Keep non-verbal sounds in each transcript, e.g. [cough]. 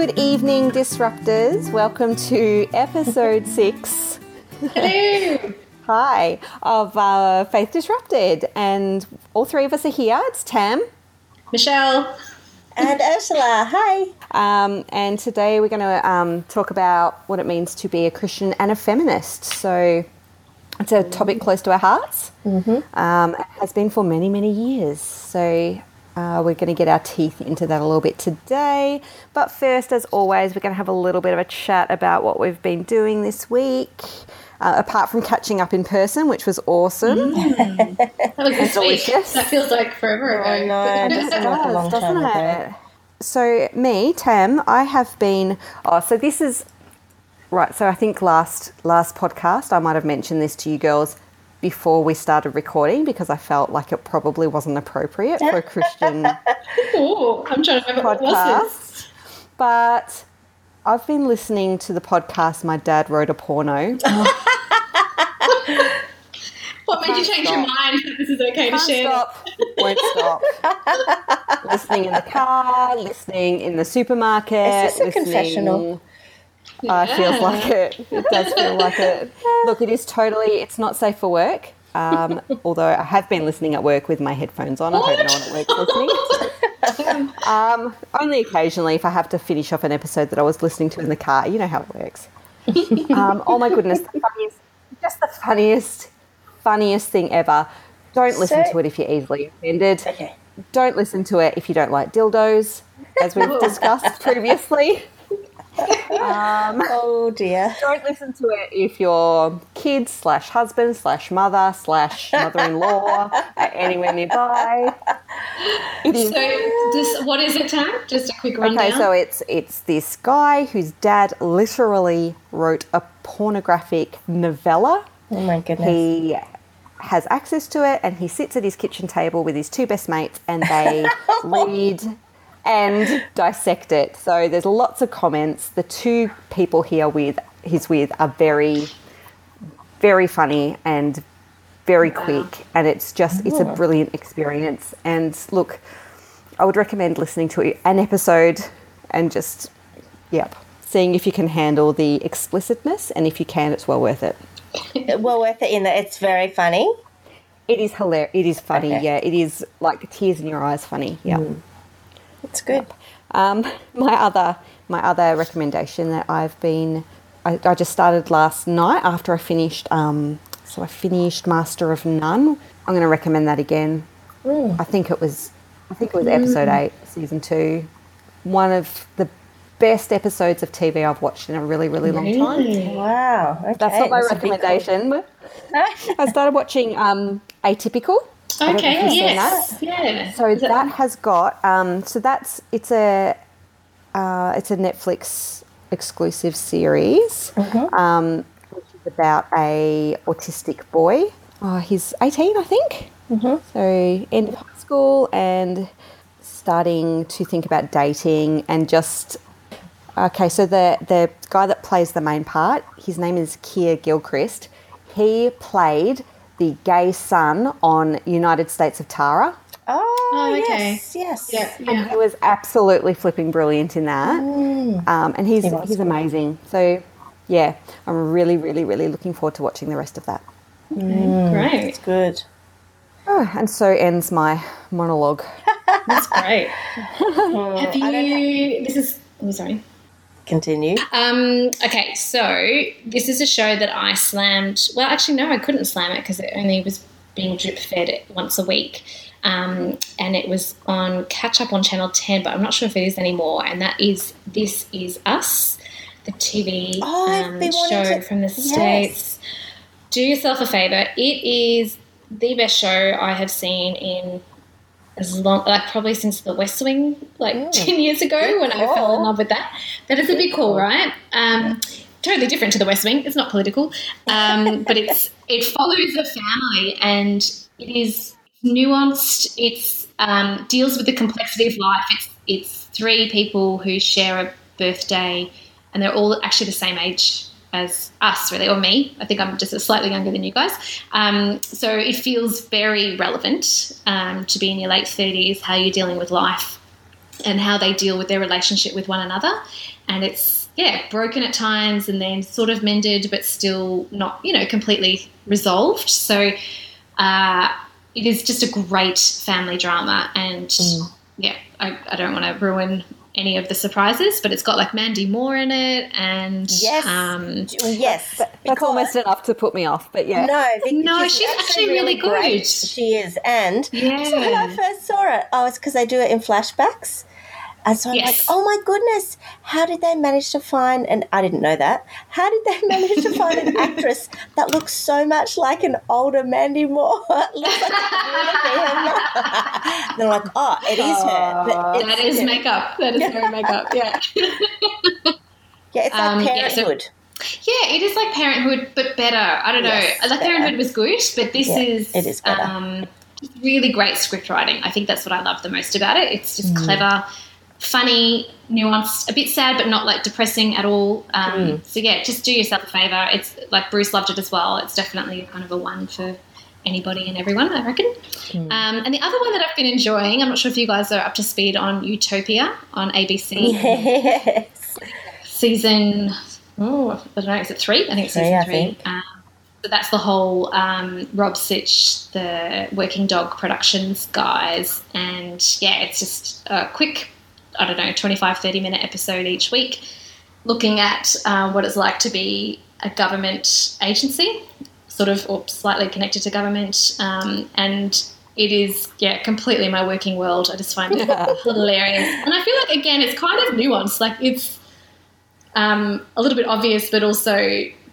Good evening, disruptors. Welcome to episode [laughs] six. Hello. Hi, of uh, Faith Disrupted. And all three of us are here. It's Tam. Michelle. And Ursula. Hi. Um, and today we're going to um, talk about what it means to be a Christian and a feminist. So it's a topic close to our hearts. Mm-hmm. Um, it has been for many, many years. So uh, we're going to get our teeth into that a little bit today. But first, as always, we're going to have a little bit of a chat about what we've been doing this week. Uh, apart from catching up in person, which was awesome. Mm. that was [laughs] delicious. That feels like forever ago. I know. It [laughs] just seemed like a long time ago. So me, Tam, I have been. Oh, so this is right. So I think last last podcast I might have mentioned this to you girls before we started recording because I felt like it probably wasn't appropriate for a Christian [laughs] Ooh, I'm trying to remember podcast. But I've been listening to the podcast My Dad Wrote a Porno. [laughs] [laughs] What made you change stop. your mind that this is okay to Can't share? stop, won't stop. listening in the car, listening in the supermarket, Is this a confessional? Uh, it feels like it. It does feel like it. [laughs] Look, it is totally. It's not safe for work. Um, [laughs] although I have been listening at work with my headphones on. I hope no one at work's listening. [laughs] Um, only occasionally, if I have to finish off an episode that I was listening to in the car. You know how it works. Um, oh my goodness, the funniest, just the funniest, funniest thing ever. Don't listen So- to it if you're easily offended. Okay. Don't listen to it if you don't like dildos, as we've discussed previously. Um, [laughs] Oh dear. don't listen to it if your kids slash husband slash mother slash mother-in-law are anywhere nearby. It is So, just, what is it, Tam? Just a quick rundown. okay. So it's it's this guy whose dad literally wrote a pornographic novella. Oh my goodness. He has access to it, and he sits at his kitchen table with his two best mates, and they [laughs] read and dissect it. So there's lots of comments. The two people here with he's with are very, very funny and very quick, and it's just it's a brilliant experience. And look, I would recommend listening to an episode and just yep, seeing if you can handle the explicitness, and if you can, it's well worth it. [laughs] well worth it in that it's very funny. It is hilarious. It is funny. Okay. Yeah, it is like tears in your eyes. Funny. Yeah. Mm. It's good. Um, [laughs] my other my other recommendation that I've been I, I just started last night after I finished. Um, so I finished Master of None. I'm going to recommend that again. I think it was I think it was episode eight, season two. One of the best episodes of TV I've watched in a really really long time. Wow. Okay. That's not my That's recommendation. [laughs] I started watching um, Atypical. I don't know if Okay, you've seen yes. that. Yeah. So Is that has got um, so that's it's a uh, it's a Netflix exclusive series, um, which is about a autistic boy. Oh, he's eighteen, I think. So end of high school and starting to think about dating and just okay. So the the guy that plays the main part, his name is Keir Gilchrist. He played the gay son on United States of Tara. Oh, Oh, okay. yes, yes. Yeah. And he was absolutely flipping brilliant in that. Mm. Um, and he's He was he's amazing. So yeah, I'm really, really, really looking forward to watching the rest of that. Mm, mm, great. It's good. Oh, and so ends my monologue. That's great. [laughs] Oh, Have you? This is. Oh, sorry. Continue. Um, okay, so this is a show that I slammed. Well, actually, no, I couldn't slam it because it only was being drip fed once a week. Um, and it was on catch up on Channel 10, but I'm not sure if it is anymore. And that is This Is Us, the TV Oh, um, show to- from the Yes. States. Do yourself a favor. It is the best show I have seen in as long, like probably since The West Wing, like 10 years ago when I fell in love with that. That is a big call, right? Um, totally different to The West Wing. It's not political, um, [laughs] but it's it follows a family and it is nuanced. It's um, deals with the complexity of life. It's it's three people who share a birthday, and they're all actually the same age as us, really, or me. I think I'm just slightly younger than you guys. Um, so it feels very relevant um, to be in your late 30s, how you're dealing with life and how they deal with their relationship with one another. And it's yeah broken at times and then sort of mended, but still not you know completely resolved. So uh, it is just a great family drama, and yeah, I, I don't want to ruin any of the surprises, but it's got like Mandy Moore in it, and Yes. um, Yes. That's because- almost enough to put me off, but yeah. No, because No, she's actually really great. good. She is, and so when I first saw it, oh, it's because they do it in flashbacks, and so I'm Yes. like, oh my goodness, how did they manage to find? And I didn't know that. How did they [laughs] manage to find an actress that looks so much like an older Mandy Moore? [laughs] Looks like it could be her mum. They're like, oh, it is her. But that is makeup. That is very makeup. Yeah. [laughs] yeah, it's like um, yeah, so- Parenthood. Yeah, it is like Parenthood, but better. I don't know. Yes, like better. Parenthood was good, but this Yeah, is it is better. Um, really great script writing. I think that's what I love the most about it. It's Mm. just clever, funny, nuanced, a bit sad, but not like depressing at all. Um, Mm. So yeah, just do yourself a favor. It's like Bruce loved it as well. It's definitely kind of a one for anybody and everyone, I reckon. Mm. Um, and the other one that I've been enjoying, I'm not sure if you guys are up to speed on Utopia on ABC Yes. season. Oh, I don't know. Is it three? I think it's season three. Um, so that's the whole um, Rob Sitch, the Working Dog Productions guys, and yeah, it's just a quick, I don't know, 25, 30 minute episode each week, looking at uh, what it's like to be a government agency, sort of, or slightly connected to government, um, and it is yeah completely my working world. I just find it hilarious, and I feel like again it's kind of nuanced. Like it's um, a little bit obvious, but also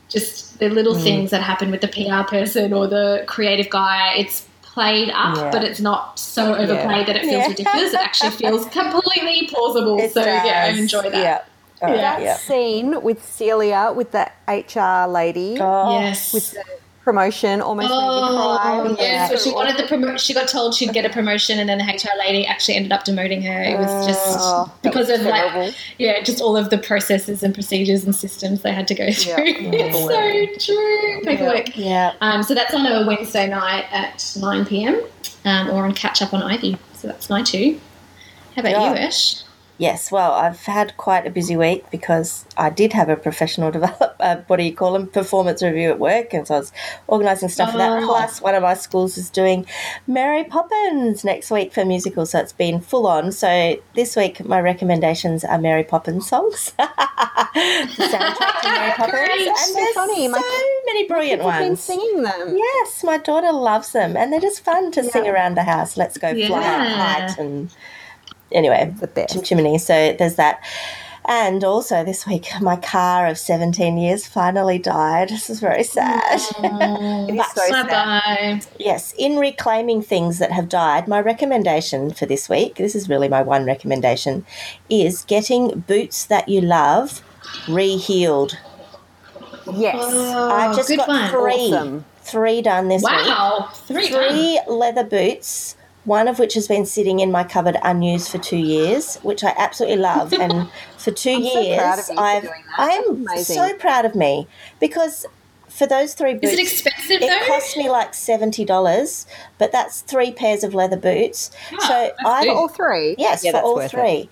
just the little things that happen with the PR person or the creative guy. It's played up, Yeah. but it's not so overplayed that it feels Yeah. ridiculous. It actually feels [laughs] completely plausible. It so yeah, I enjoy that. Yeah. Oh, Yeah. yeah. Scene with Celia, with the HR lady, Oh, Yes. with the promotion, almost made me cry. Oh, yes. the- she wanted the promo- She got told she'd get a promotion, and then the HR lady actually ended up demoting her. It was just Oh, because was of like, yeah, just all of the processes and procedures and systems they had to go through. [laughs] it's so true. Paperwork. yeah. Um, so that's on a Wednesday night at 9 pm, um, or on Catch Up on iview. So that's my two. How about Yeah. you, Ash? Yes, well, I've had quite a busy week because I did have a professional [laughs] develop. Uh, what do you call them? Performance review at work, and so I was organising stuff for that. Oh. Plus, one of my schools is doing Mary Poppins next week for musical, so it's been full on. So this week, my recommendations are Mary Poppins songs, [laughs] the soundtrack to Mary [laughs] Poppins, Great. and So there's funny. My so many brilliant I've been ones. singing them. Yes, my daughter loves them, and they're just fun to sing around the house. Let's go fly Yeah. height and anyway, The best. Chim Chimney. So there's that. And also this week, my car of 17 years finally died. This is very sad. [laughs] It is so Bye sad. bye. yes, in reclaiming things that have died, my recommendation for this week, this is really my one recommendation, is getting boots that you love re-heeled. Yes. I've just Oh, good got one. three, Awesome. three done this week. Wow. Three. three leather boots, one of which has been sitting in my cupboard unused for two years, which I absolutely love. And [laughs] for 2 I'm so years, you I've. I am amazing. so proud of me because for those three boots, Is it expensive it though? cost me like seventy dollars, but that's three pairs of leather boots. Oh, so I. All three. Yes, Yeah, for all worth it. three.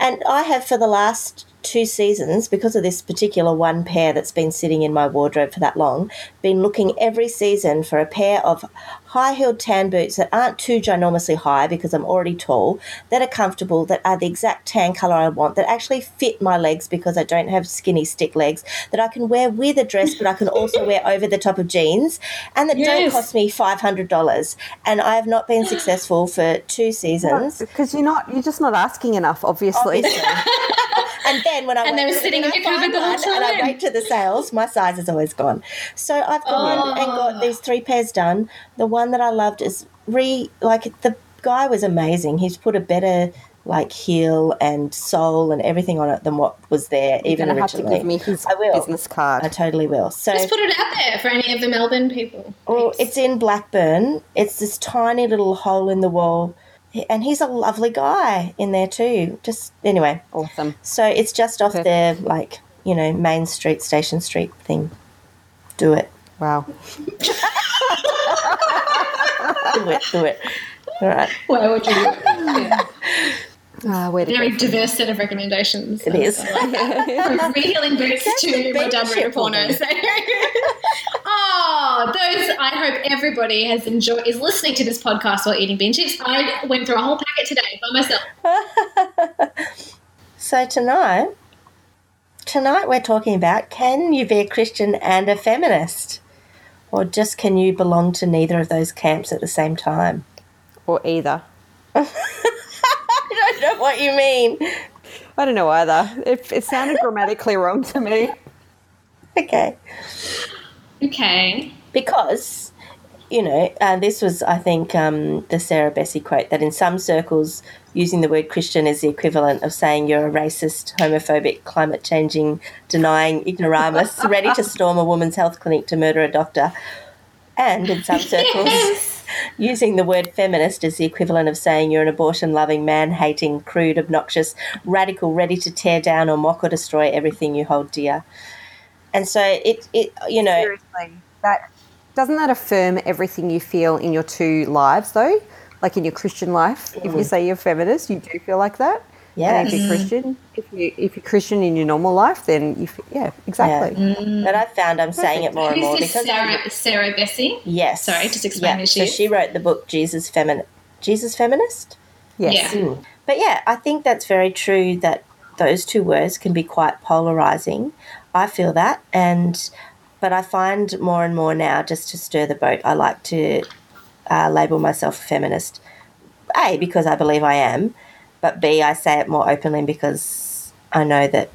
And I have for the last two seasons, because of this particular one pair that's been sitting in my wardrobe for that long, been looking every season for a pair of high heeled tan boots that aren't too ginormously high because I'm already tall, that are comfortable, that are the exact tan colour I want, that actually fit my legs because I don't have skinny stick legs, that I can wear with a dress but I can also wear over the top of jeans, and that don't cost me $500. And I have not been successful for two seasons. Because you're not, you're just not asking enough, obviously. Obviously. [laughs] and then when I And they were sitting when in I your cupboard the whole one and I time. wait to the sales, my size is always gone. So I've gone and got Oh. these three pairs done. The one that I loved is re like the guy was amazing. He's put a better like heel and sole and everything on it than what was there You're even going to have to give me his I will. business card. I totally will. So Just put it out there for any of the Melbourne people. well, it's in Blackburn. It's this tiny little hole in the wall. And he's a lovely guy in there too. Just anyway, awesome. so it's just off Perfect. the like you know Main Street, Station Street thing. Do it, Wow. [laughs] do it, do it. All right. Why would you? do? [laughs] Ah, where Very diverse set of recommendations. It is. [laughs] From [laughs] rehealing boots to my dad wrote porno. So. oh, those! I hope everybody has enjoyed is listening to this podcast while eating bean chips. I went through a whole packet today by myself. So tonight, tonight we're talking about can you be a Christian and a feminist, or just can you belong to neither of those camps at the same time? or either. [laughs] I don't know what you mean. I don't know either. It, it sounded grammatically wrong to me. Okay, Okay. because you know uh, this was, I think, um, the Sarah Bessey quote that in some circles, using the word Christian is the equivalent of saying you're a racist, homophobic, climate changing, denying ignoramus, [laughs] ready to storm a woman's health clinic to murder a doctor. And in some [laughs] circles, Yes. using the word feminist is the equivalent of saying you're an abortion loving, man hating, crude, obnoxious, radical, ready to tear down or mock or destroy everything you hold dear. And so it, it you know, Seriously, that doesn't that affirm everything you feel in your two lives, though? Like in your Christian life, if you say you're feminist, you do feel like that. And if you're Christian, if you if you're Christian in your normal life, then you f- yeah, exactly. But I found I'm saying it more and more Who's this because I, Sarah, Sarah Bessey? yes, Sorry, just explain yeah. who she so is. she wrote the book Jesus Femin Jesus Feminist. Yes. Yeah. Mm. But yeah, I think that's very true that those two words can be quite polarizing. I feel that and but I find more and more now just to stir the boat I like to uh, label myself a feminist. A because I believe I am, but B I say it more openly because I know that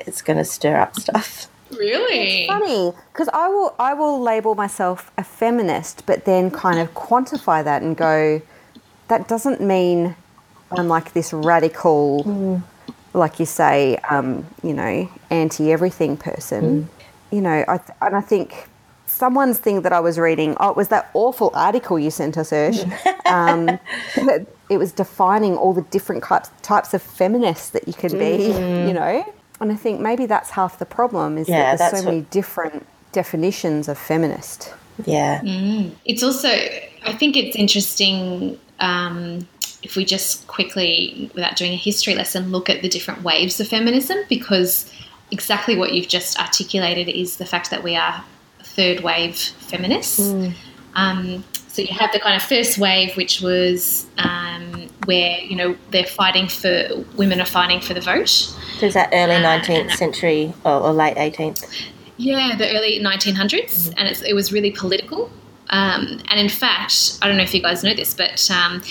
it's going to stir up stuff. Really? Funny, because I will I will label myself a feminist, but then kind of quantify that and go, that doesn't mean I'm like this radical, like you say, um, you know, anti everything person. You know, I th- and I think someone's thing that I was reading. Oh, it was that awful article you sent us, Ursh. [laughs] um, it was defining all the different types types of feminists that you can be. You know, and I think maybe that's half the problem is Yeah, that there's that's so many different definitions of feminist. Yeah. It's also, I think it's interesting um, if we just quickly, without doing a history lesson, look at the different waves of feminism because exactly what you've just articulated is the fact that we are third wave feminists. Um, so you have the kind of first wave, which was um, where you know they're fighting for women are fighting for the vote. So is that early 19th century or, or late 18th? Yeah, the early 1900s, and it's, it was really political. Um, and in fact, I don't know if you guys know this, but um,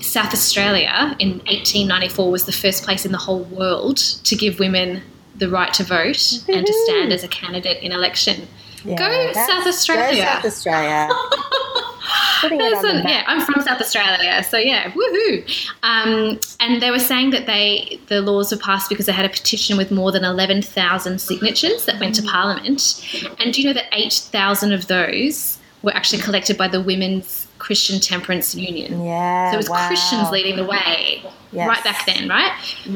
South Australia in 1894 was the first place in the whole world to give women the right to vote and to stand as a candidate in election. Yeah, Go South Australia! Go South Australia. [laughs] Putting it That's on the a- map. yeah, I'm from South Australia, so yeah, woohoo! Um, and they were saying that they the laws were passed because they had a petition with more than eleven thousand signatures that went to Parliament. And do you know that eight thousand of those were actually collected by the Women's Christian Temperance Union? Yeah. So it was wow. Christians leading the way Yes. right back then, right?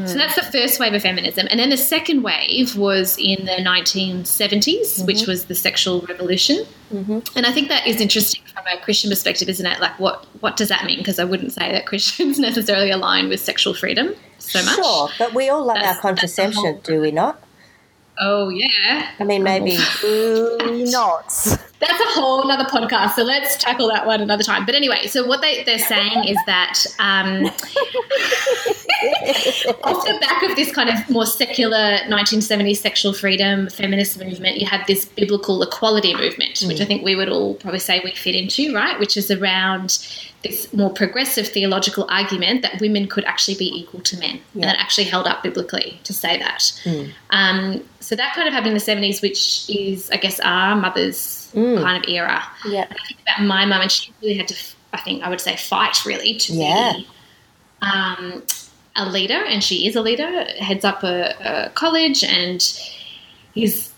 So that's the first wave of feminism. And then the second wave was in the 1970s, mm-hmm. which was the sexual revolution. Mm-hmm. And I think that is interesting from a Christian perspective, isn't it? Like, what, what does that mean? Because I wouldn't say that [laughs] Christians necessarily align with sexual freedom so much. Sure, but we all love That's- our contraception, the do we not? Oh, yeah. I mean, maybe. [laughs] Not. [laughs] That's a whole other podcast, so let's tackle that one another time. But anyway, so what they, they're saying is that um, [laughs] off the back of this kind of more secular 1970s sexual freedom feminist movement, you had this biblical equality movement, which I think we would all probably say we fit into, right? Which is around this more progressive theological argument that women could actually be equal to men, and that actually held up biblically to say that. Um, so that kind of happened in the 70s, which is, I guess, our mother's kind of era. Yeah. I think about my mum, and she really had to, I think I would say, fight really to Yeah. be um, a leader, and she is a leader, heads up a, a college, and is,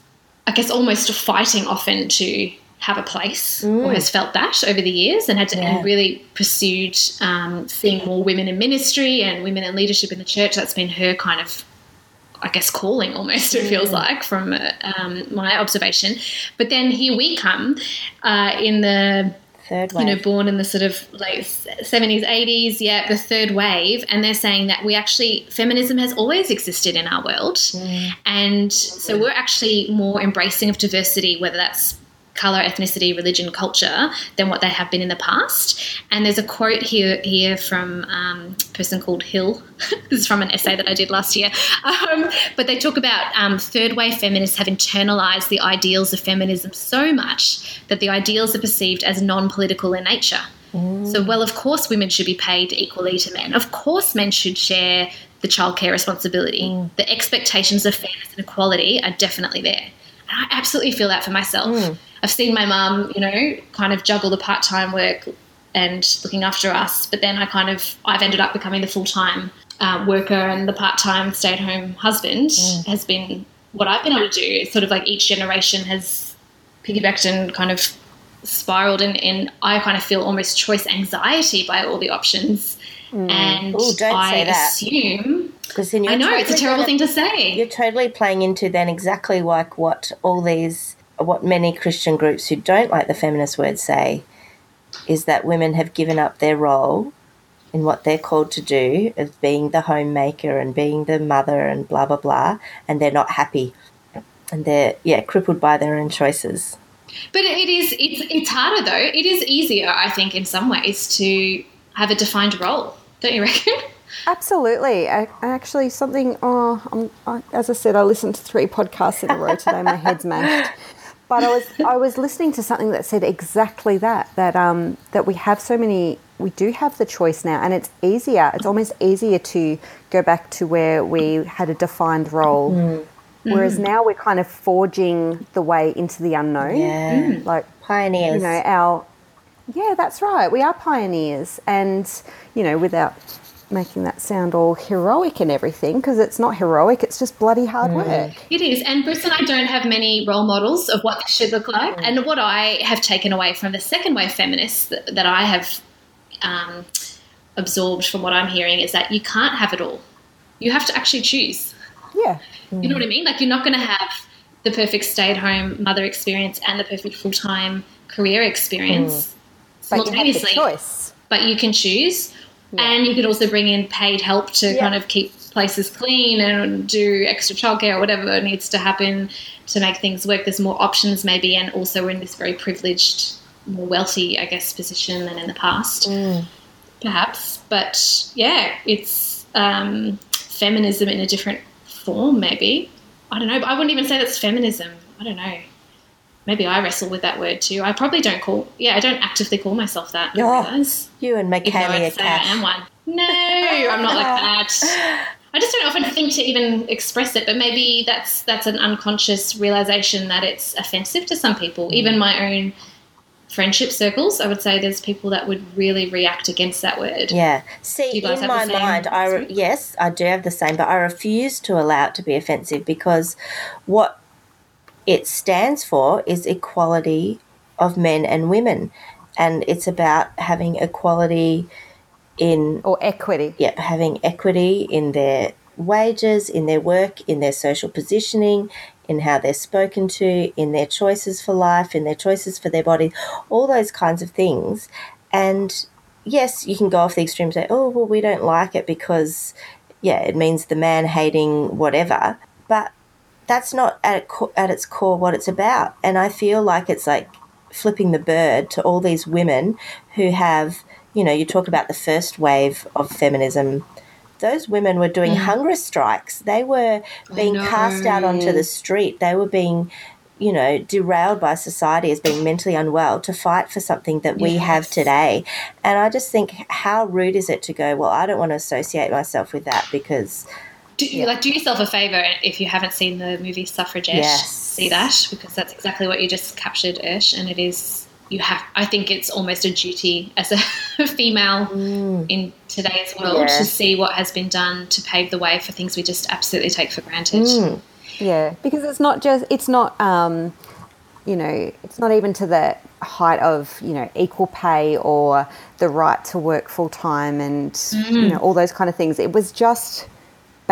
I guess, almost fighting often to have a place, or has felt that over the years, and had to, Yeah. and really pursued um, seeing more women in ministry and women in leadership in the church. That's been her kind of I guess, calling almost, it feels like, from um, my observation. But then here we come uh, in the third wave. you know, born in the sort of late 70s, 80s, yeah, the third wave. And they're saying that we actually, feminism has always existed in our world. And so we're actually more embracing of diversity, whether that's color, ethnicity, religion, culture, than what they have been in the past. And there's a quote here here from um, a person called Hill. [laughs] this is from an essay that I did last year. Um, but they talk about um, third wave feminists have internalized the ideals of feminism so much that the ideals are perceived as non political in nature. So, well, of course, women should be paid equally to men. Of course, men should share the childcare responsibility. The expectations of fairness and equality are definitely there. And I absolutely feel that for myself. I've seen my mum, you know, kind of juggle the part time work and looking after us, but then I kind of I've ended up becoming the full time uh, worker and the part time stay at home husband has been what I've been able to do. It's sort of like each generation has piggybacked and kind of spiraled, and, and I kind of feel almost choice anxiety by all the options. And Ooh, don't I say that. assume Because then I know it's a terrible gonna- thing to say. You're totally playing into then exactly like what all these, what many Christian groups who don't like the feminist word say, is that women have given up their role in what they're called to do of being the homemaker and being the mother and blah blah blah, and they're not happy, and they're yeah crippled by their own choices. But it is it's it's harder though. It is easier, I think, in some ways to have a defined role. Don't you reckon? [laughs] Absolutely. I, I actually something. Oh, I'm, I, as I said, I listened to three podcasts in a row today. My head's [laughs] mashed. But I was I was listening to something that said exactly that. That um that we have so many. We do have the choice now, and it's easier. It's almost easier to go back to where we had a defined role. Mm. Whereas mm. now we're kind of forging the way into the unknown. Yeah, mm. Like pioneers. you know our yeah that's right we are pioneers and you know without making that sound all heroic and everything because it's not heroic it's just bloody hard mm. work It is. And Bruce and I don't have many role models of what this should look like. Mm. And what I have taken away from the second wave feminists that, that I have um, absorbed from what I'm hearing is that you can't have it all. You have to actually choose. yeah You know what I mean? Like you're not going to have the perfect stay-at-home mother experience and the perfect full-time career experience mm. but you have the simultaneously. choice But you can choose, and you could also bring in paid help to Yeah. kind of keep places clean and do extra childcare or whatever needs to happen to make things work. There's more options maybe, and also we're in this very privileged, more wealthy, I guess, position than in the past, perhaps. But yeah, it's um, feminism in a different form, maybe. I don't know. But I wouldn't even say that's feminism. I don't know. Maybe I wrestle with that word too. I probably don't call. Yeah, I don't actively call myself that. Oh, you and Michaelia I'd say I am one. No, I'm not like [laughs] that. I just don't often think to even express it, but maybe that's that's an unconscious realization that it's offensive to some people. Mm. Even my own friendship circles, I would say there's people that would really react against that word. Yeah. See, in my mind, I re- yes, I do have the same, but I refuse to allow it to be offensive because what it stands for is equality of men and women, and it's about having equality in or equity yeah, having equity in their wages, in their work, in their social positioning, in how they're spoken to, in their choices for life, in their choices for their body, all those kinds of things. And yes, you can go off the extreme and say, oh, well, we don't like it because, yeah, it means the man hating whatever. But that's not at, at its core what it's about. And I feel like it's like flipping the bird to all these women who have, you know, you talk about the first wave of feminism. Those women were doing mm. hunger strikes. They were being cast out onto the street. They were being, you know, derailed by society as being mentally unwell to fight for something that we have today. And I just think, how rude is it to go, well, I don't want to associate myself with that because Do, Like, do yourself a favor if you haven't seen the movie Suffragette. Yes. See that because that's exactly what you just captured, Ish, and it is. You have. I think it's almost a duty as a [laughs] female in today's world Yeah. to see what has been done to pave the way for things we just absolutely take for granted. Mm. Yeah, because it's not just it's not um, you know it's not even to the height of you know equal pay or the right to work full time and you know all those kind of things. It was just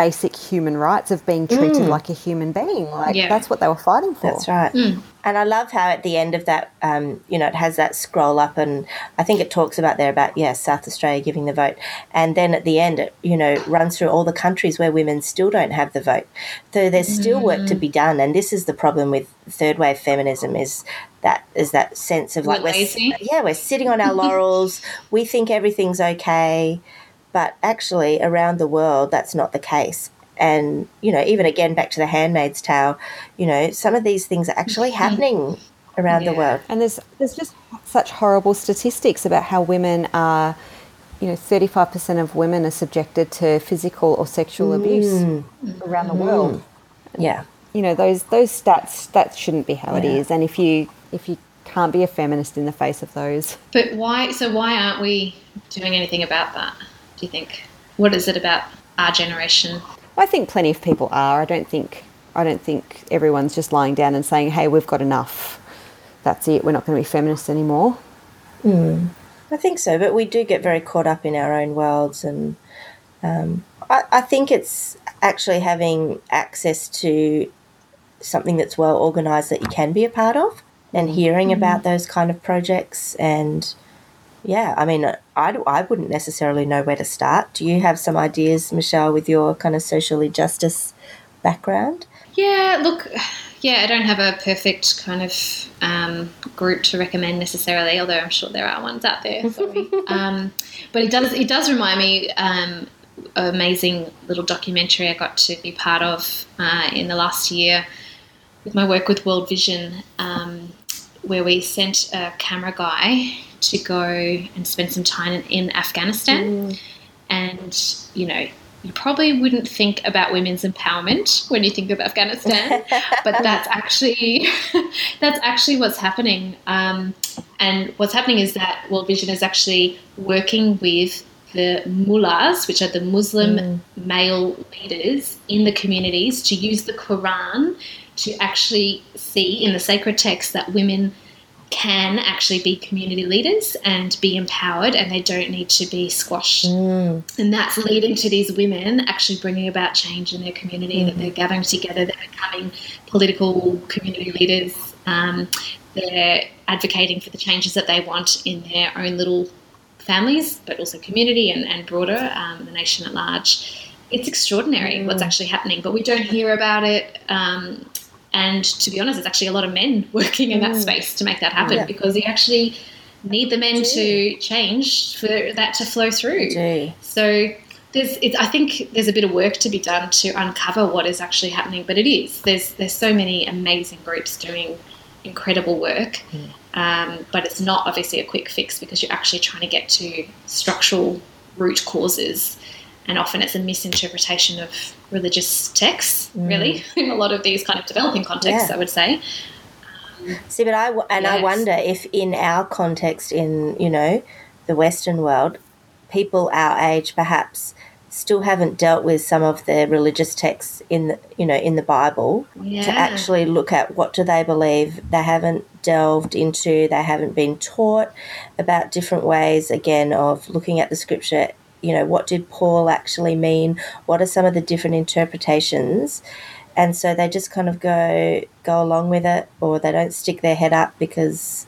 basic human rights of being treated mm. like a human being. Like Yeah. that's what they were fighting for. That's right. Mm. And I love how at the end of that, um, you know, it has that scroll up, and I think it talks about there about yeah, South Australia giving the vote, and then at the end, it you know runs through all the countries where women still don't have the vote. So there's still work to mm. be done, and this is the problem with third wave feminism is that is that sense of like We're we're, yeah we're sitting on our laurels, we think everything's okay, but actually around the world that's not the case and you know even again back to the handmaid's tale you know some of these things are actually [laughs] happening around the world And there's there's just such horrible statistics about how women are, you know, 35% of women are subjected to physical or sexual mm. abuse around the mm. world. yeah You know, those those stats that shouldn't be how it Yeah. is. And if you if you can't be a feminist in the face of those, But why? So why aren't we doing anything about that? Do you think? What is it about our generation? I think plenty of people are. I don't think I don't think everyone's just lying down and saying, "Hey, we've got enough. That's it. We're not going to be feminists anymore." i think so but we do get very caught up in our own worlds and um, I, I think it's actually having access to something that's well organized that you can be a part of and hearing about those kind of projects and yeah i mean I, I wouldn't necessarily know where to start do you have some ideas michelle with your kind of socially justice background Yeah, look, yeah, I don't have a perfect kind of um, group to recommend necessarily, although I'm sure there are ones out there. Sorry, [laughs] um, but it does it does remind me um, an amazing little documentary I got to be part of uh, in the last year with my work with World Vision, um, where we sent a camera guy to go and spend some time in, in Afghanistan. And you know you probably wouldn't think about women's empowerment when you think of Afghanistan, [laughs] but that's actually [laughs] that's actually what's happening. Um, and what's happening is that World Vision is actually working with the mullahs, which are the Muslim male leaders in the communities, to use the Quran to actually see in the sacred text that women can actually be community leaders and be empowered and they don't need to be squashed. And that's leading to these women actually bringing about change in their community, that they're gathering together, they're becoming political community leaders, um, they're advocating for the changes that they want in their own little families, but also community and, and broader, um, the nation at large. It's extraordinary what's actually happening, but we don't hear about it. Um, and to be honest, it's actually a lot of men [laughs] working in that space to make that happen Yeah. because you actually need the men to change for that to flow through. So there's, it's, I think there's a bit of work to be done to uncover what is actually happening, but it is. There's there's so many amazing groups doing incredible work, um, but it's not obviously a quick fix because you're actually trying to get to structural root causes, and often it's a misinterpretation of religious texts. Mm. Really, in [laughs] a lot of these kind of developing contexts, Yeah. I would say. See, but I w- and I wonder if in our context, in you know, the Western world, people our age perhaps still haven't dealt with some of the religious texts in the you know in the Bible Yeah. to actually look at what do they believe. They haven't delved into. They haven't been taught about different ways again of looking at the scripture. You know, what did Paul actually mean? What are some of the different interpretations? and so they just kind of go go along with it or they don't stick their head up because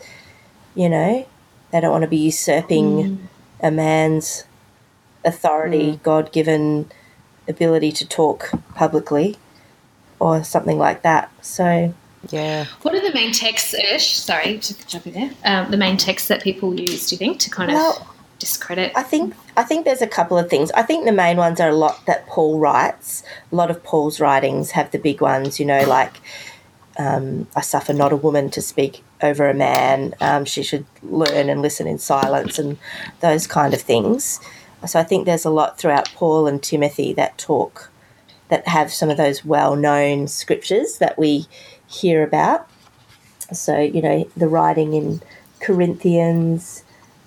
you know they don't want to be usurping a man's authority god-given ability to talk publicly or something like that so Yeah. What are the main texts, Ish? Sorry to jump in there. Um, the main texts that people use, do you think, to kind of Well, discredit? I think I think there's a couple of things. I think the main ones are a lot that Paul writes. A lot of Paul's writings have the big ones, you know, like um, "I suffer not a woman to speak over a man. Um, she should learn and listen in silence," and those kind of things. So I think there's a lot throughout Paul and Timothy that talk that have some of those well-known scriptures that we hear about. So you know, the writing in Corinthians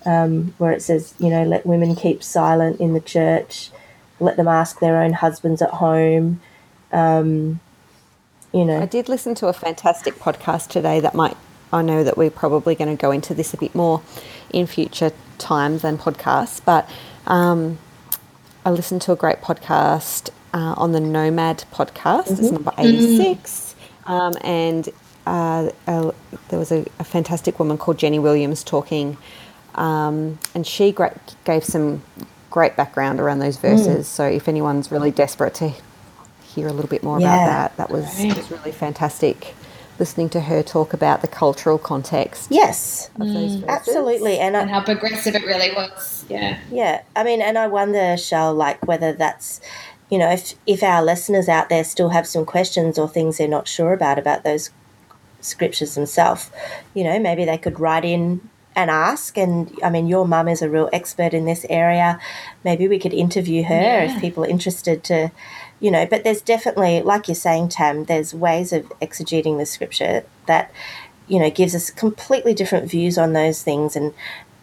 um, where it says, you know, let women keep silent in the church, let them ask their own husbands at home. Um, you know, I did listen to a fantastic podcast today that might, I know that we're probably going to go into this a bit more in future times and podcasts, but um, I listened to a great podcast uh, on the Nomad podcast. It's number 86. Um, and uh, uh, there was a, a fantastic woman called Jenny Williams talking, um, and she gra- gave some great background around those verses. So if anyone's really desperate to hear a little bit more about that, that was, was really fantastic. Listening to her talk about the cultural context Yes, of those absolutely. And I, and how progressive it really was. Yeah. Yeah, I mean, and I wonder, Shell, like whether that's, you know, if if our listeners out there still have some questions or things they're not sure about about those scriptures themselves, you know, maybe they could write in and ask. And I mean, your mum is a real expert in this area. Maybe we could interview her Yeah. if people are interested to, you know. But there's definitely, like you're saying, Tam, there's ways of exegeting the scripture that, you know, gives us completely different views on those things and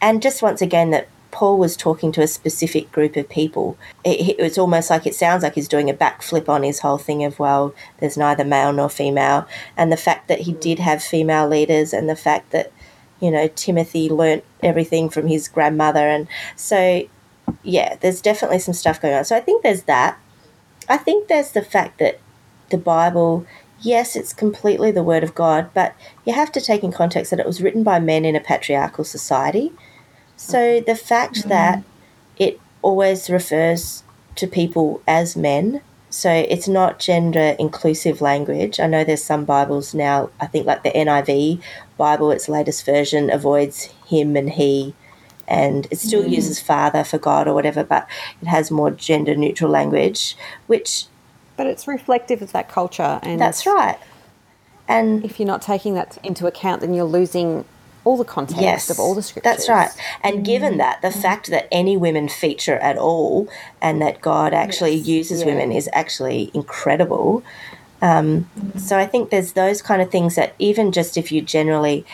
and just once again that Paul was talking to a specific group of people. It, it's almost like it sounds like he's doing a backflip on his whole thing of well, there's neither male nor female, and the fact that he hmm. did have female leaders, and the fact that you know Timothy learnt everything from his grandmother, and so yeah, there's definitely some stuff going on. So I think there's that. I think there's the fact that the Bible, yes, it's completely the Word of God, but you have to take in context that it was written by men in a patriarchal society. So the fact mm-hmm. that it always refers to people as men, so it's not gender inclusive language. I know there's some Bibles now, I think like the NIV Bible, its latest version avoids him and he, and it still mm. uses father for God or whatever, but it has more gender neutral language, which But it's reflective of that culture. And that's right. And If you're not taking that into account, then you're losing all the context yes, of all the scriptures. That's right. And given that, the fact that any women feature at all and that God actually uses Yeah. women is actually incredible. Um, So I think there's those kind of things that even just if you generally,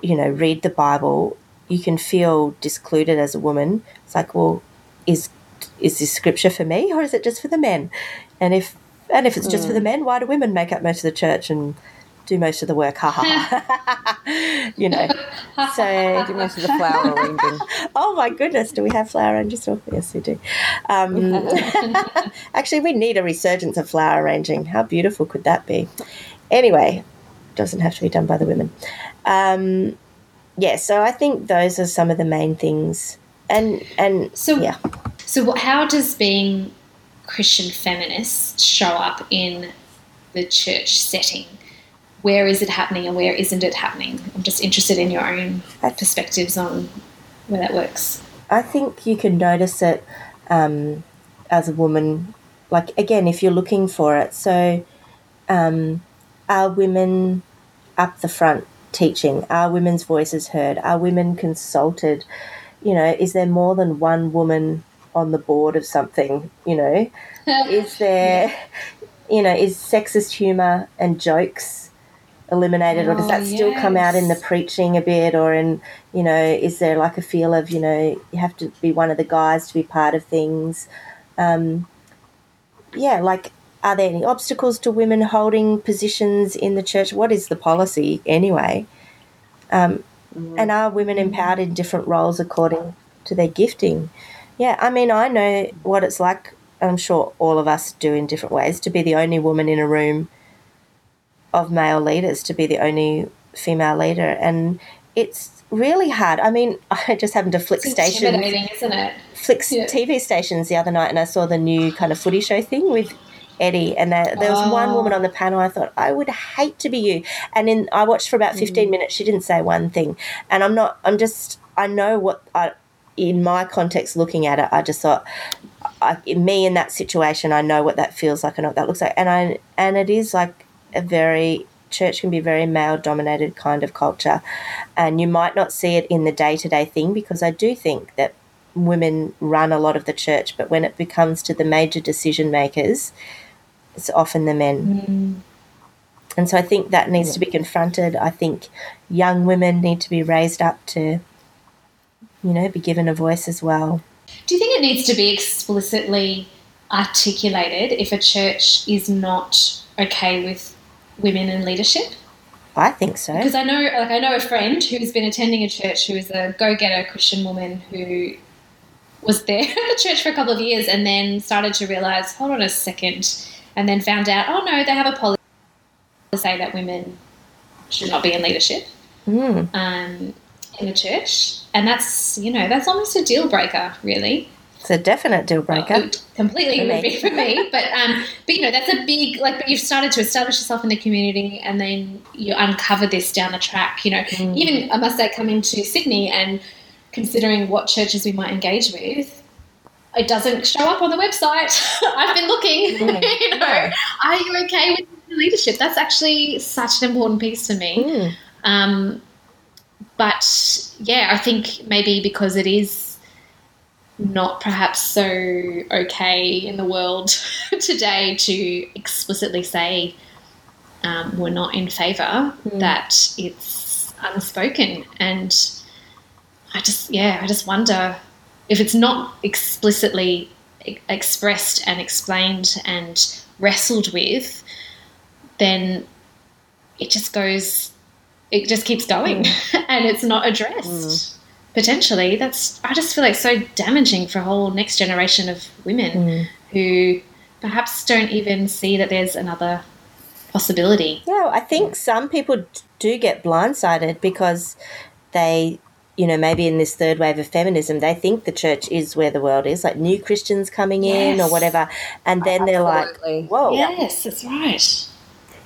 you know, read the Bible, you can feel discluded as a woman. It's like, well, is is this scripture for me or is it just for the men? And if and if it's just for the men, why do women make up most of the church and do most of the work? Ha ha ha. [laughs] you know. So Do most of the flower [laughs] arranging. Oh my goodness, do we have flower arrangers? still? Yes, we do. Um, [laughs] actually, we need a resurgence of flower arranging. How beautiful could that be? Anyway, doesn't have to be done by the women. Um, yeah, so I think those are some of the main things. And and So yeah, So, how does being Christian feminist show up in the church setting? Where is it happening and where isn't it happening? I'm just interested in your own perspectives on where that works. I think you can notice it um, as a woman. Like again, if you're looking for it, so um, are women up the front teaching? Are women's voices heard? Are women consulted? You know, is there more than one woman on the board of something? You know, [laughs] is there, you know, is sexist humour and jokes eliminated, or does Oh, that still come out in the preaching a bit, or in, you know, is there like a feel of, you know, you have to be one of the guys to be part of things? Um, yeah, like, are there any obstacles to women holding positions in the church? What is the policy anyway? Um, and are women empowered in different roles according to their gifting? Yeah, I mean, I know what it's like. I'm sure all of us do in different ways to be the only woman in a room of male leaders, to be the only female leader. And it's really hard. I mean, [laughs] I just happened to flick It's stations isn't it? flick Yeah. TV stations the other night and I saw the new kind of footy show thing with Eddie and there, there was one Oh. woman on the panel I thought I would hate to be you and in I watched for about 15 Mm. minutes she didn't say one thing and I'm not I'm just I know what I in my context looking at it I just thought I, me in that situation I know what that feels like and what that looks like and I and it is like a very church can be a very male dominated kind of culture and you might not see it in the day-to-day thing because I do think that women run a lot of the church, but when it becomes to the major decision makers, it's often the men. Mm. And so I think that needs to be confronted. I think young women need to be raised up to, you know, be given a voice as well. Do you think it needs to be explicitly articulated if a church is not okay with women in leadership? I think so. Because I know, like, I know a friend who's been attending a church who is a go-getter Christian woman who was there [laughs] at the church for a couple of years and then started to realize, hold on a second, and then found out, oh no, they have a policy to say that women should not be in leadership Mm. um, in the church, and that's you know that's almost a deal breaker, really. It's a definite deal breaker. It completely For would me. be for me, but um, but you know that's a big like. But you've started to establish yourself in the community, and then you uncover this down the track. You know, Mm. even I must say, coming to Sydney and considering what churches we might engage with. It doesn't show up on the website. [laughs] I've been looking. [laughs] Mm. you know, are you okay with leadership? That's actually such an important piece to me. Mm. Um, but yeah, I think maybe because it is not perhaps so okay in the world [laughs] today to explicitly say um, we're not in favour, hmm. that it's unspoken. And I just, yeah, I just wonder if it's not explicitly e- expressed and explained and wrestled with, then it just goes it just keeps going hmm. [laughs] and it's not addressed hmm. Potentially that's i just feel like so damaging for a whole next generation of women mm. who perhaps don't even see that there's another possibility Yeah, I think some people do get blindsided because they, you know, maybe in this third wave of feminism, they think the church is where the world is, like new Christians coming in or whatever. And then they're like, whoa. yes that's right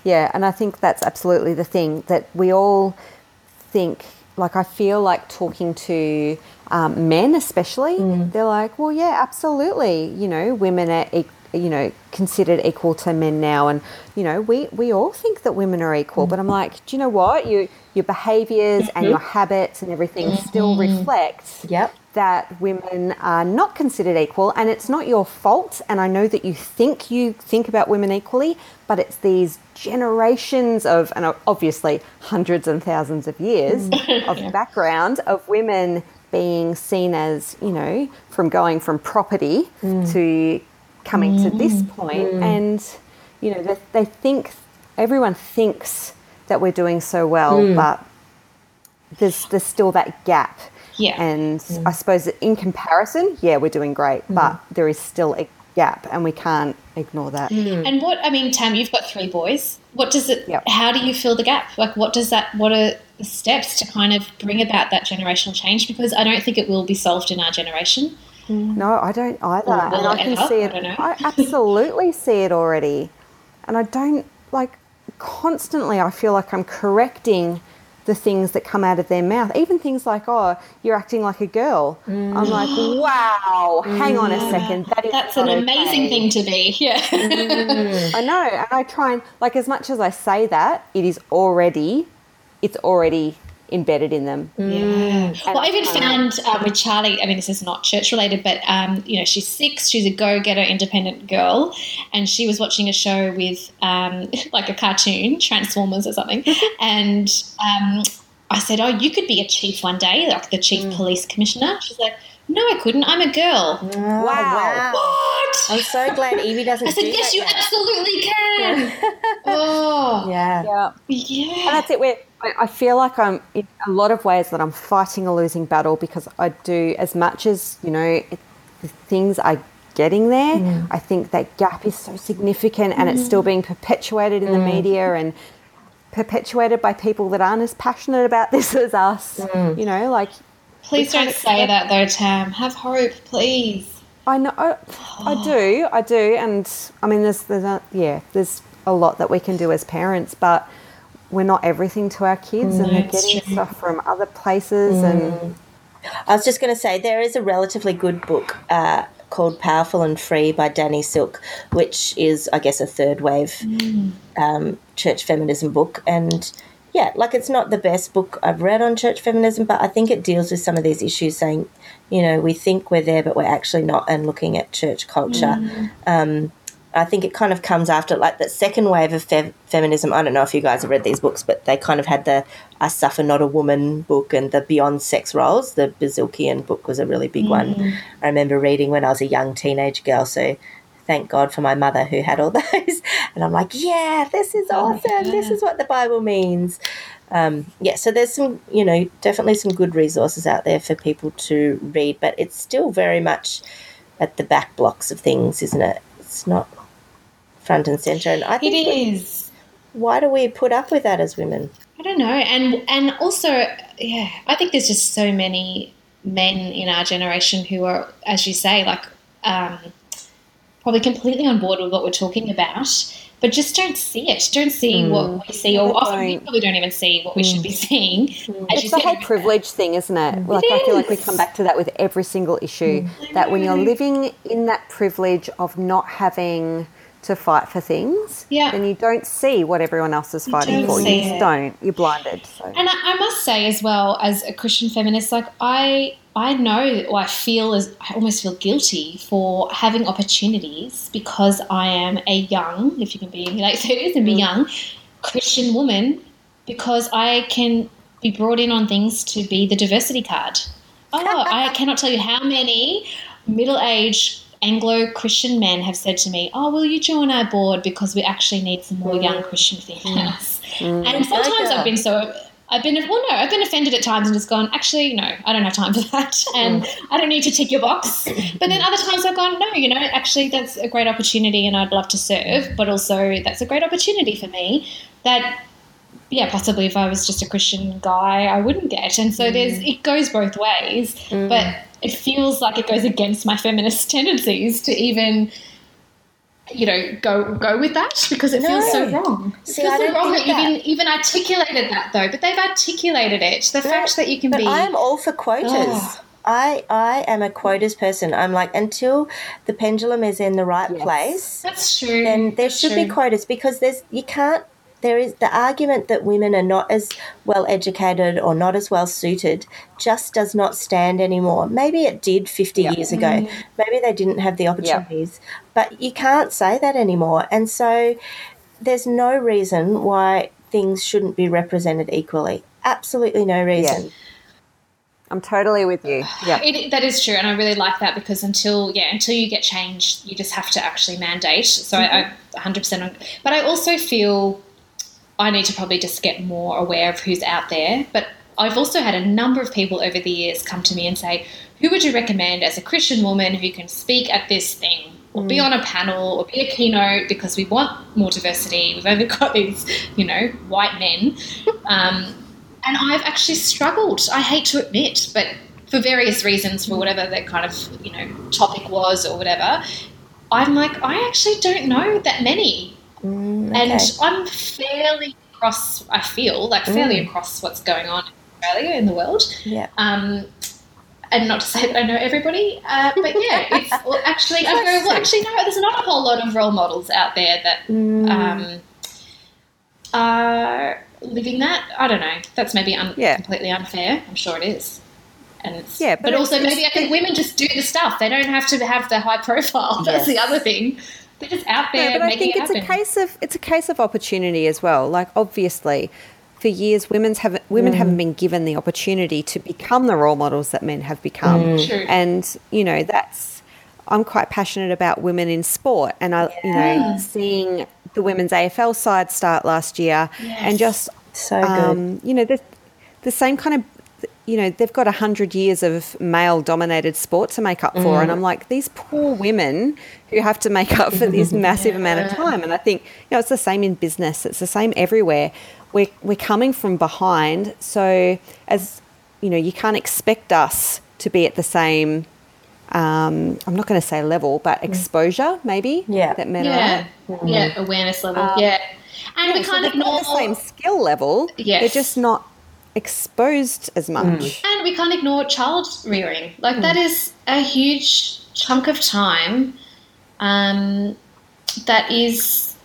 Yeah, and I think that's absolutely the thing that we all think. Like, I feel like talking to um, men, especially, mm. they're like, "Well, yeah, absolutely. You know, women are, e- you know, considered equal to men now, and you know, we we all think that women are equal." But I'm mm-hmm. like, do you know what? You your behaviors and mm-hmm. your habits and everything still mm-hmm. reflect Yep. That women are not considered equal and it's not your fault and i know that you think you think about women equally but it's these generations of and obviously hundreds and thousands of years mm. [laughs] of background of women being seen as you know from going from property mm. to coming to mm. this point. And you know they, they think everyone thinks that we're doing so well but there's there's still that gap Yeah. and I suppose that in comparison, yeah, we're doing great, mm. but there is still a gap, and we can't ignore that. Mm. and what i mean tam you've got three boys what does it Yep. how do you fill the gap like what does that what are the steps to kind of bring about that generational change because i don't think it will be solved in our generation mm. No, I don't either, Or and will I can ever? see it. don't. I [laughs] absolutely see it already, and I don't like constantly. I feel like I'm correcting the things that come out of their mouth, even things like, "Oh, you're acting like a girl." I'm like, mm. "Wow, hang on a mm. second, that is that's an amazing okay." thing to be [laughs] yeah mm. I know, and I try and like as much as I say that, it is already, it's already embedded in them. Yeah. Well, I even found um, with Charlie. I mean, this is not church related, but um, you know, she's six. She's a go-getter, independent girl, and she was watching a show with um, [laughs] like a cartoon, Transformers or something. [laughs] and um, I said, "Oh, you could be a chief one day, like the chief police commissioner." She's like, "No, I couldn't. I'm a girl." Oh, Wow. What? I'm so glad Evie doesn't I said, do "Yes, that you yet." absolutely can." [laughs] oh, Yeah. Yeah. yeah. And that's it. Where I, I feel like I'm in a lot of ways that I'm fighting a losing battle because I do as much as you know it, the things are getting there. I think that gap is so significant, and it's still mm-hmm. being perpetuated in the mm. media and perpetuated by people that aren't as passionate about [laughs] this as us. Mm. You know, like Please don't say accept- that though, Tam. Have hope, please. I know, I, I oh. do, I do, and I mean, there's, there's a, yeah, there's a lot that we can do as parents, but we're not everything to our kids, and they're getting true. stuff from other places, and I was just going to say there is a relatively good book uh, called Powerful and Free by Danny Silk, which is, I guess, a third wave um, church feminism book. And yeah, like it's not the best book I've read on church feminism, but I think it deals with some of these issues saying, you know, we think we're there, but we're actually not, and looking at church culture. Um, I think it kind of comes after like that second wave of fe- feminism. I don't know if you guys have read these books, but they kind of had the I Suffer Not a Woman book and the Beyond Sex Roles. The Bilezikian book was a really big one. I remember reading when I was a young teenage girl. So thank God for my mother who had all [laughs] those. And I'm like, yeah, this is awesome. This is what the Bible means. um, yeah, so there's some, you know, definitely some good resources out there for people to read, but it's still very much at the back blocks of things, isn't it? It's not front and center. And I It think we- is. why do we put up with that as women? I don't know, and and also, yeah, I think there's just so many men in our generation who are, as you say, like um, probably completely on board with what we're talking about, but just don't see it, don't see mm. what we see, or Good often we probably don't even see what we should be mm. seeing. Mm. As It's you the whole privilege thing, isn't it? Like I feel like we come back to that with every single issue. That when you're living in that privilege of not having to fight for things, Yeah. then you don't see what everyone else is fighting don't for. You just it. don't. You're blinded. So And I, I must say as well, as a Christian feminist, like I, I know or I feel as I almost feel guilty for having opportunities because I am a young, if you can be in your late thirties and be mm. young, Christian woman, because I can be brought in on things to be the diversity card. Oh, I [laughs] cannot tell you how many middle-aged Anglo Christian men have said to me, "Oh, will you join our board because we actually need some more young mm. Christian females?" Mm. Mm. And sometimes. I've been so I've been well, no, I've been offended at times and just gone, actually, no, I don't have time for that, and I don't need to tick your box. But then other times I've gone, no, you know, actually, that's a great opportunity, and I'd love to serve, but also that's a great opportunity for me that. Yeah, possibly if I was just a Christian guy, I wouldn't get. And so there's it goes both ways, but it feels like it goes against my feminist [laughs] tendencies to even you know go go with that because it feels so No. wrong. It feels I so wrong that you that. even even articulated that though, but they've articulated it. The fact that you can but be I'm all for quotas. Oh. I I am a quotas person. I'm like until the pendulum is in the right Yes. place, that's true. then there That's should be quotas because there's you can't there is the argument that women are not as well educated or not as well suited just does not stand anymore. Maybe it did 50 years ago. Mm. Maybe they didn't have the opportunities, but you can't say that anymore. And so there's no reason why things shouldn't be represented equally. Absolutely no reason. I'm totally with you. Yeah. It, that is true, and I really like that because until yeah, until you get change, you just have to actually mandate. So I, I 100%. On, but I also feel I need to probably just get more aware of who's out there. But I've also had a number of people over the years come to me and say, "Who would you recommend as a Christian woman who can speak at this thing?" Or be on a panel, or be a keynote, because we want more diversity. We've only [laughs] got these, you know, white men. [laughs] Um, and I've actually struggled. I hate to admit, but for various reasons, for whatever that kind of you know topic was or whatever, I'm like I actually don't know that many, Mm, and. I'm fairly across. I feel like fairly across what's going on in Australia in the world. Yeah. Um, and not to say that I know everybody, uh, but yeah, it's [laughs] well, actually I go well. Actually, no, there's not a whole lot of role models out there that Mm. um, are living that. I don't know. That's maybe un- Yeah. completely unfair. I'm sure it is. And it's, Yeah, but, but also maybe I think women just do the stuff. They don't have to have the high [laughs] profile. That's the other thing. They're just out there No, but I think it it's happen. a case of it's a case of opportunity as well. Like obviously, for years, women's haven't women Mm. haven't been given the opportunity to become the role models that men have become, True. and you know that's. I'm quite passionate about women in sport, and I, you know, seeing the women's AFL side start last year, and just So good. um, you know, the, the same kind of, you know, they've got 100 years of male dominated sport to make up for. And mm-hmm. I'm like, these poor women who have to make up for this [laughs] massive amount of time. And I think, you know, it's the same in business, it's the same everywhere. We're, we're coming from behind. So, as you know, you can't expect us to be at the same. Um, I'm not going to say level, but mm. exposure maybe Yeah. that men yeah, are. yeah, awareness level. Um, yeah, and we So can't they've ignore the same skill level. Yes. They're just not exposed as much. Mm. And we can't ignore child rearing. Like that mm. is a huge chunk of time um, that is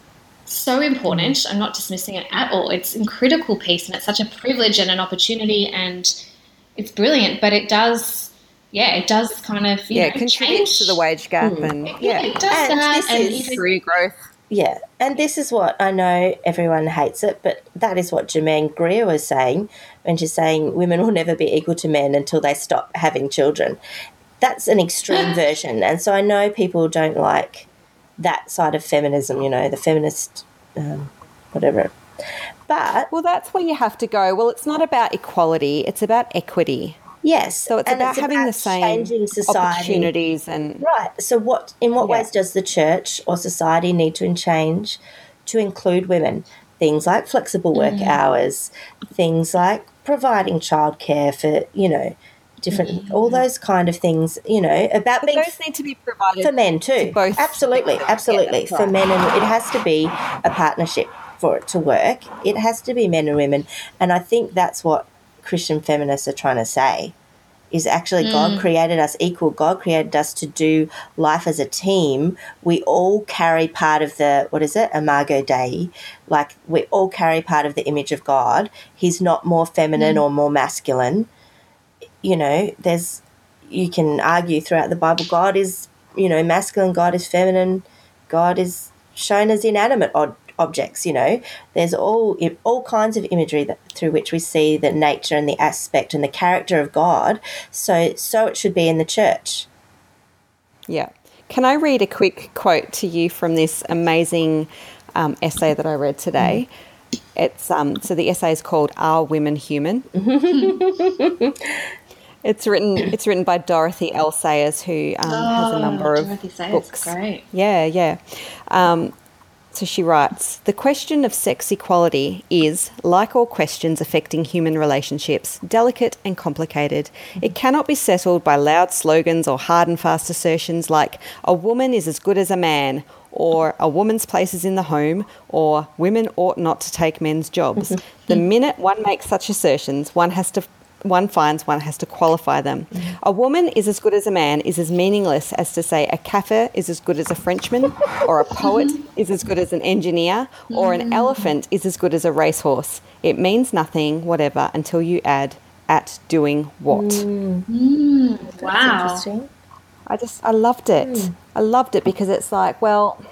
so important. Mm. I'm not dismissing it at all. It's a critical piece, and it's such a privilege and an opportunity, and it's brilliant. But it does, yeah, it does kind of you Yeah, know, it contributes change. to the wage gap and Yeah, yeah, it does And that, this and is career growth. Yeah, and this is what I know everyone hates it, but that is what Germaine Greer was saying when she's saying women will never be equal to men until they stop having children. That's an extreme [laughs] version, and so I know people don't like that side of feminism. You know, the feminist, um, whatever But Well, that's where you have to go. Well, it's not about equality, it's about equity. Yes, So it's and about having the same opportunities and Right. So, what in what Yeah. ways does the church or society need to change to include women? Things like flexible work Mm. hours, things like providing childcare for you know different all those kind of things. You know about but being those need to be provided for men too. both- absolutely, absolutely for right. men, and it has to be a partnership for it to work. It has to be men and women, and I think that's what Christian feminists are trying to say. Is actually God mm. created us equal. God created us to do life as a team. We all carry part of the what is it, Imago Dei? Like we all carry part of the image of God. He's not more feminine mm. or more masculine you know, there's you can argue throughout the Bible God is, you know, masculine, God is feminine, God is shown as inanimate ob- objects, you know. There's all all kinds of imagery that through which we see the nature and the aspect and the character of God. So so it should be in the church. Yeah. Can I read a quick quote to you from this amazing um, essay that I read today? It's um, so the essay is called "Are Women Human?" [laughs] it's written. It's written by Dorothy L. Sayers, who um, has a number of Oh, Dorothy Sayers, books. great. Yeah, yeah. Um, so she writes The question of sex equality is, like all questions affecting human relationships, delicate and complicated. It cannot be settled by loud slogans or hard and fast assertions like, a woman is as good as a man, or a woman's place is in the home, or women ought not to take men's jobs. [laughs] the minute one makes such assertions, one has to one finds one has to qualify them. Mm-hmm. A woman is as good as a man is as meaningless as to say a Kaffir is as good as a Frenchman, or a poet mm-hmm. is as good as an engineer, or an mm-hmm. elephant is as good as a racehorse. It means nothing, whatever, until you add at doing what. Mm. Mm. Wow. Interesting. I just, I loved it. Mm. I loved it because it's like, well,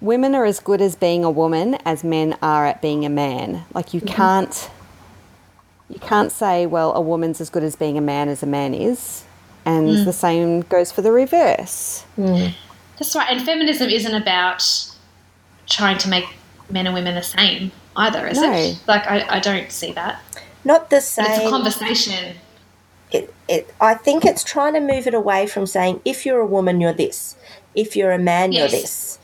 women are as good as being a woman as men are at being a man. Like you can't, you can't say, well, a woman's as good as being a man as a man is, and mm. the same goes for the reverse. Mm. That's right. And feminism isn't about trying to make men and women the same either, is No. it? Like, I, I don't see that. Not the But it's a conversation. it, it, I think it's trying to move it away from saying if you're a woman you're this, if you're a man you're this.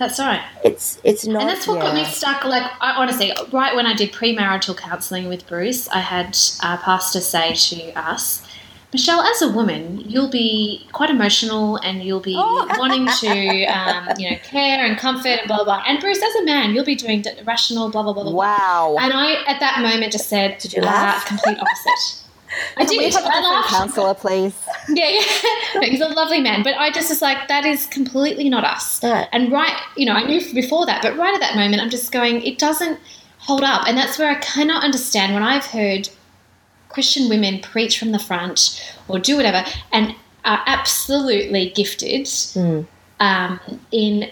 That's right. It's it's not. And that's what got me stuck. Like, I honestly, right when I did premarital counselling with Bruce, I had a pastor say to us, Michelle, as a woman, you'll be quite emotional and you'll be [laughs] wanting to, um, you know, care and comfort and blah, blah, blah. And Bruce, as a man, you'll be doing rational, blah, blah, blah, blah. Wow. And I, at that moment, just said, Did you uh, laugh? complete opposite. [laughs] I Can we did. have a I laughed. counsellor, please? Yeah, yeah. [laughs] He's a lovely man, but I just was like, that is completely not us. Right. And right, you know, I knew before that, but right at that moment, I'm just going, it doesn't hold up, and that's where I cannot understand when I've heard Christian women preach from the front or do whatever, and are absolutely gifted um, in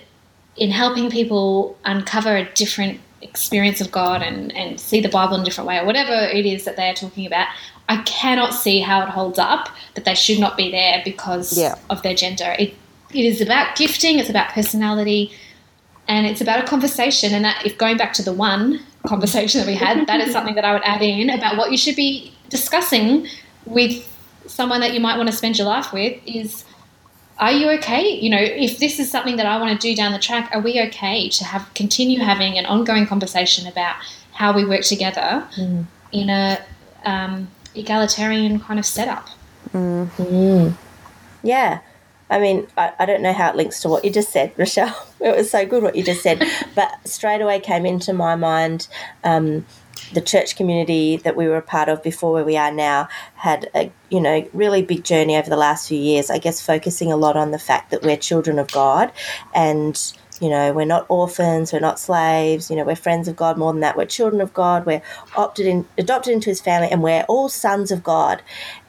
in helping people uncover a different experience of God and, and see the Bible in a different way or whatever it is that they are talking about, I cannot see how it holds up that they should not be there because Yeah. of their gender. It, it is about gifting, it's about personality, and it's about a conversation. And that, if going back to the one conversation that we had, that is something that I would add in about what you should be discussing with someone that you might want to spend your life with is are you okay? You know, if this is something that I want to do down the track, are we okay to have continue having an ongoing conversation about how we work together in a um, egalitarian kind of setup? Yeah. I mean, I, I don't know how it links to what you just said, Rochelle. [laughs] It was so good what you just said. [laughs] but straight away came into my mind um, the church community that we were a part of before where we are now had a you know really big journey over the last few years i guess focusing a lot on the fact that we're children of god and you know we're not orphans we're not slaves you know we're friends of god more than that we're children of god we're opted in adopted into his family and we're all sons of god.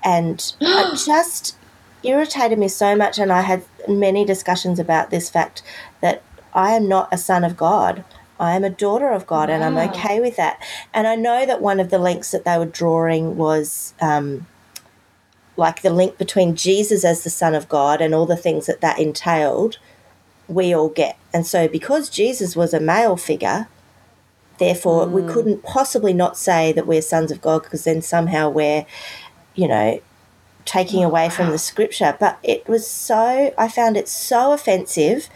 And [gasps] it just irritated me so much and i had many discussions about this fact that i am not a son of god. I am a daughter of God, and I'm okay with that. And I know that one of the links that they were drawing was um, like the link between Jesus as the Son of God and all the things that that entailed, we all get. And so, because Jesus was a male figure, Therefore, we mm. couldn't possibly not say that we're sons of God because then somehow we're, you know, taking oh, away from the scripture. But it was so, I found it so offensive.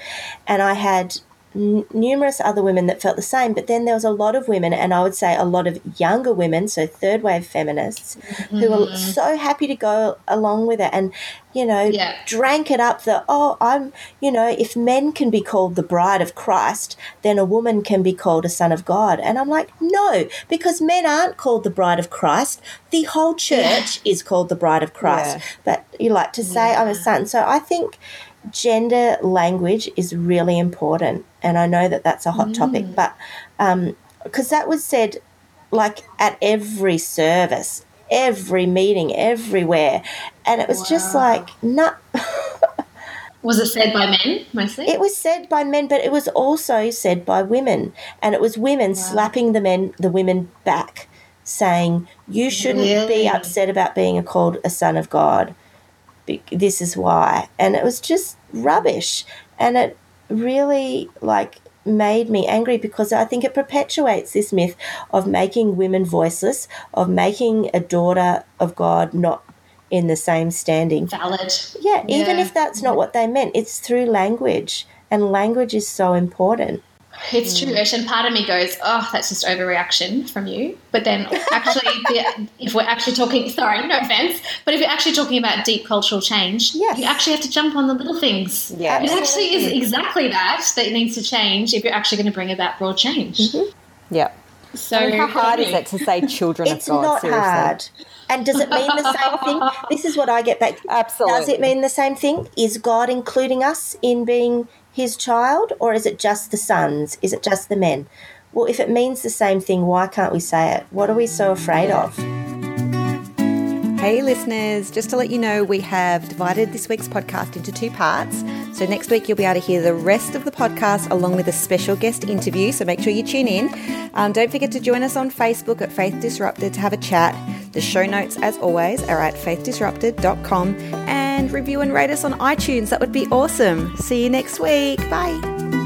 And I had n- numerous other women that felt the same. But then there was a lot of women, and I would say a lot of younger women, so third wave feminists, who were mm-hmm. so happy to go along with it and, you know, Yeah. drank it up that, oh, I'm, you know, if men can be called the bride of Christ, then a woman can be called a son of God. And I'm like, no, because men aren't called the bride of Christ. The whole church is called the bride of Christ. Yeah. But you like to say, I'm a son. So I think gender language is really important. And I know that that's a hot topic, mm. but um, because that was said like at every service, every meeting, everywhere. And it was just like, no, [laughs] Was it said by men mostly? it was said by men, but it was also said by women. And it was women slapping the men, the women back, saying, you shouldn't Really? be upset about being called a son of God. This is why. And it was just rubbish. And it really, like, made me angry because I think it perpetuates this myth of making women voiceless, of making a daughter of God not in the same standing. Valid. Yeah, even Yeah. if that's not what they meant, it's through language, and language is so important. It's true, mm. and part of me goes, "Oh, that's just overreaction from you." But then, actually, [laughs] the, if we're actually talking, sorry, no offense, but if you're actually talking about deep cultural change, Yes. you actually have to jump on the little things. Yeah. it actually is exactly that that needs to change if you're actually going to bring about broad change. Mm-hmm. Yeah. So, I mean, how hard is it to say [laughs] children It's of God? not seriously. hard. And does it mean the same thing? [laughs] This is what I get back. Absolutely. Does it mean the same thing? Is God including us in being his child, or is it just the sons? Is it just the men? Well, if it means the same thing, why can't we say it? What are we so afraid of? Hey, listeners, just to let you know, we have divided this week's podcast into two parts. So, next week you'll be able to hear the rest of the podcast along with a special guest interview. So, make sure you tune in. Um, don't forget to join us on Facebook at Faith Disrupted to have a chat. The show notes, as always, are at faithdisrupted.com and review and rate us on iTunes. That would be awesome. See you next week. Bye.